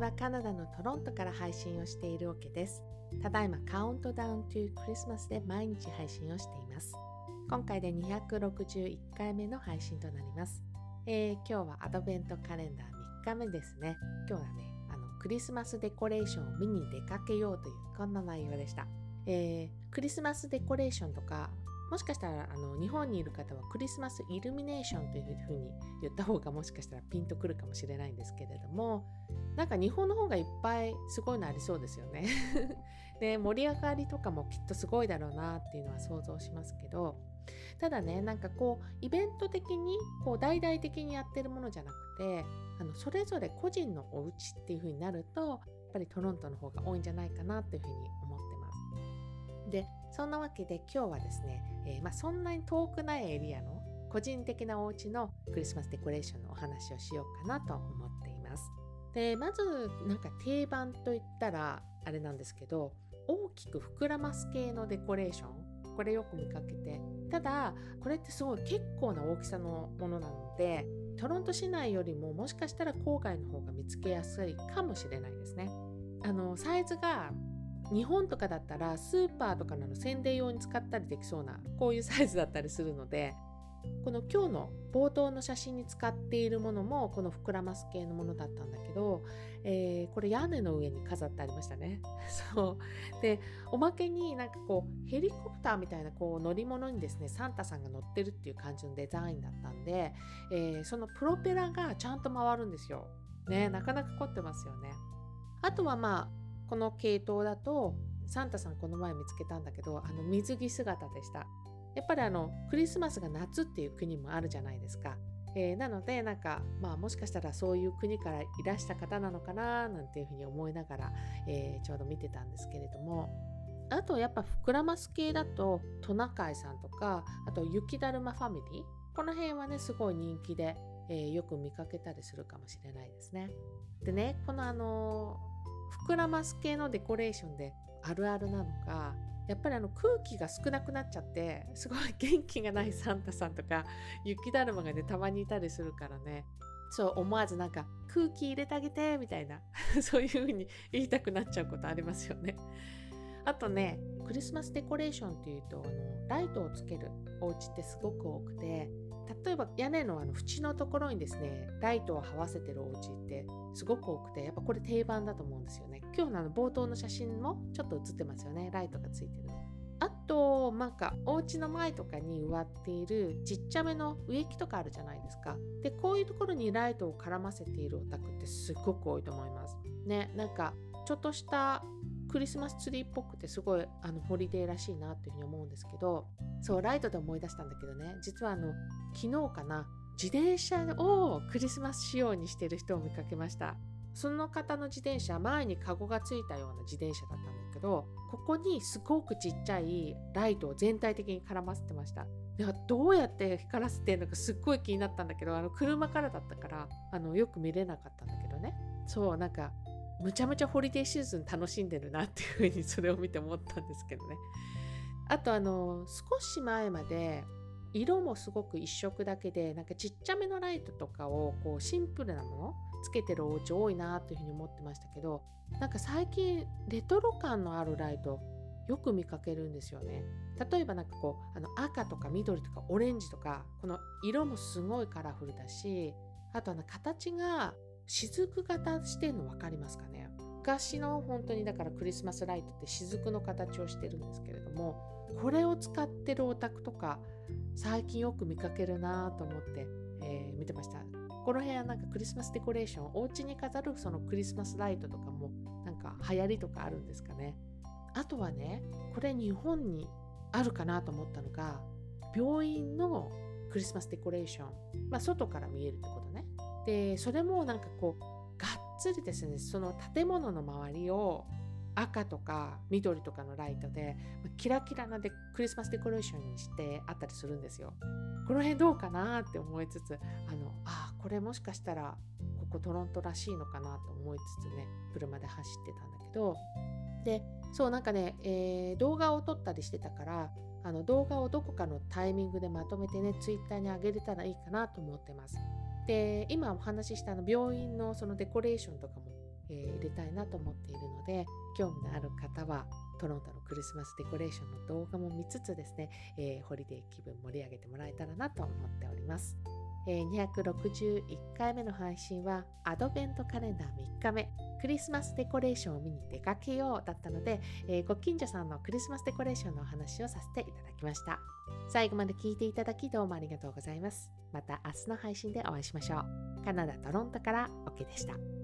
はカナダのトロントから配信をしているオケです。ただいまカウントダウントゥクリスマスで毎日配信をしています。今回で261回目の配信となります。えー、今日はアドベントカレンダー3日目ですね。今日はね、あのクリスマスデコレーションを見に出かけようというこんな内容でした。えー、クリスマスデコレーションとかもしかしたらあの日本にいる方はクリスマスイルミネーションというふうに言った方がもしかしたらピンとくるかもしれないんですけれどもなんか日本の方がいっぱいすごいのありそうですよね で盛り上がりとかもきっとすごいだろうなっていうのは想像しますけどただねなんかこうイベント的にこう大々的にやってるものじゃなくてあのそれぞれ個人のお家っていう風になるとやっぱりトロントの方が多いんじゃないかなっていう風に思ってます。でそんなわけで今日はですね、えー、まあ、そんなに遠くないエリアの個人的なお家のクリスマスデコレーションのお話をしようかなと思っています。でまずなんか定番といったらあれなんですけど大きく膨らます系のデコレーションこれよく見かけてただこれってすごい結構な大きさのものなのでトロント市内よりももしかしたら郊外の方が見つけやすいかもしれないですね。あのサイズが日本とかだったらスーパーとかの宣伝用に使ったりできそうなこういうサイズだったりするのでこの今日の冒頭の写真に使っているものもこの膨らます系のものだったんだけど、えー、これ屋根の上に飾ってありましたね。そうでおまけになんかこうヘリコプターみたいなこう乗り物にですねサンタさんが乗ってるっていう感じのデザインだったんで、えー、そのプロペラがちゃんと回るんですよ。ねなかなか凝ってますよね。あとはまあこの系統だとサンタさんこの前見つけたんだけどあの水着姿でした。やっぱりあのクリスマスが夏っていう国もあるじゃないですか、えー、なのでなんかまあもしかしたらそういう国からいらした方なのかななんていうふうに思いながら、えー、ちょうど見てたんですけれども。あとやっぱ膨らます系だとトナカイさんとかあと雪だるまファミリー。この辺はねすごい人気で、えー、よく見かけたりするかもしれないですね。でねこのあの膨らます系のデコレーションであるあるなのかやっぱりあの空気が少なくなっちゃってすごい元気がないサンタさんとか雪だるまがねたまにいたりするからねそう思わずなんか空気入れてあげてみたいな そういう風に言いたくなっちゃうことありますよね。あとねクリスマスデコレーションっていうとあのライトをつけるお家ってすごく多くて例えば屋根のあの縁のところにですねライトを這わせてるお家ってすごく多くてやっぱこれ定番だと思うんですよね。今日のあの冒頭の写真もちょっと写ってますよね。ライトがついてるの。あとなんかお家の前とかに植わっているちっちゃめの植木とかあるじゃないですか。でこういうところにライトを絡ませているお宅ってすごく多いと思います。ねなんかちょっとしたクリスマスツリーっぽくてすごいあのホリデーらしいなっていうふうに思うんですけどそうライトで思い出したんだけどね実はあの昨日かな自転車をクリスマス仕様にしてる人を見かけました。その方の自転車前にカゴがついたような自転車だったんだけどここにすごくちっちゃいライトを全体的に絡ませてました。ではどうやって光らせてるのかすっごい気になったんだけどあの車からだったからあのよく見れなかったんだけどね。そうなんかむちゃむちゃホリデーシーズン楽しんでるなっていうふうにそれを見て思ったんですけどね。あとあの少し前まで色もすごく一色だけでなんかちっちゃめのライトとかをこうシンプルなものつけてるお家多いなというふうに思ってましたけどなんか最近レトロ感のあるライトよく見かけるんですよね。例えばなんかこうあの赤とか緑とかオレンジとかこの色もすごいカラフルだしあとあの形が雫型してるの分かりますかね？昔の本当にだからクリスマスライトって雫の形をしてるんですけれどもこれを使ってるお宅とか最近よく見かけるなと思って、えー、見てました。この辺はなんかクリスマスデコレーションお家に飾るそのクリスマスライトとかもなんか流行りとかあるんですかね？あとはねこれ日本にあるかなと思ったのが病院のクリスマスデコレーション、まあ、外から見えるってことね。でそれもなんかこうがっつりですねその建物の周りを赤とか緑とかのライトでキラキラなでクリスマスデコレーションにしてあったりするんですよ。この辺どうかなって思いつつあのあこれもしかしたらここトロントらしいのかなと思いつつね車で走ってたんだけどでそうなんかね、えー、動画を撮ったりしてたからあの動画をどこかのタイミングでまとめてねツイッターに上げれたらいいかなと思ってます。で今お話ししたの病院のそのデコレーションとかも、えー、入れたいなと思っているので興味のある方はトロントのクリスマスデコレーションの動画も見つつですね、えー、ホリデー気分盛り上げてもらえたらなと思っております。え、261回目の配信はアドベントカレンダー3日目クリスマスデコレーションを見に出かけようだったので、えー、ご近所さんのクリスマスデコレーションのお話をさせていただきました。最後まで聞いていただきどうもありがとうございます。また明日の配信でお会いしましょう。カナダ・トロントから OK でした。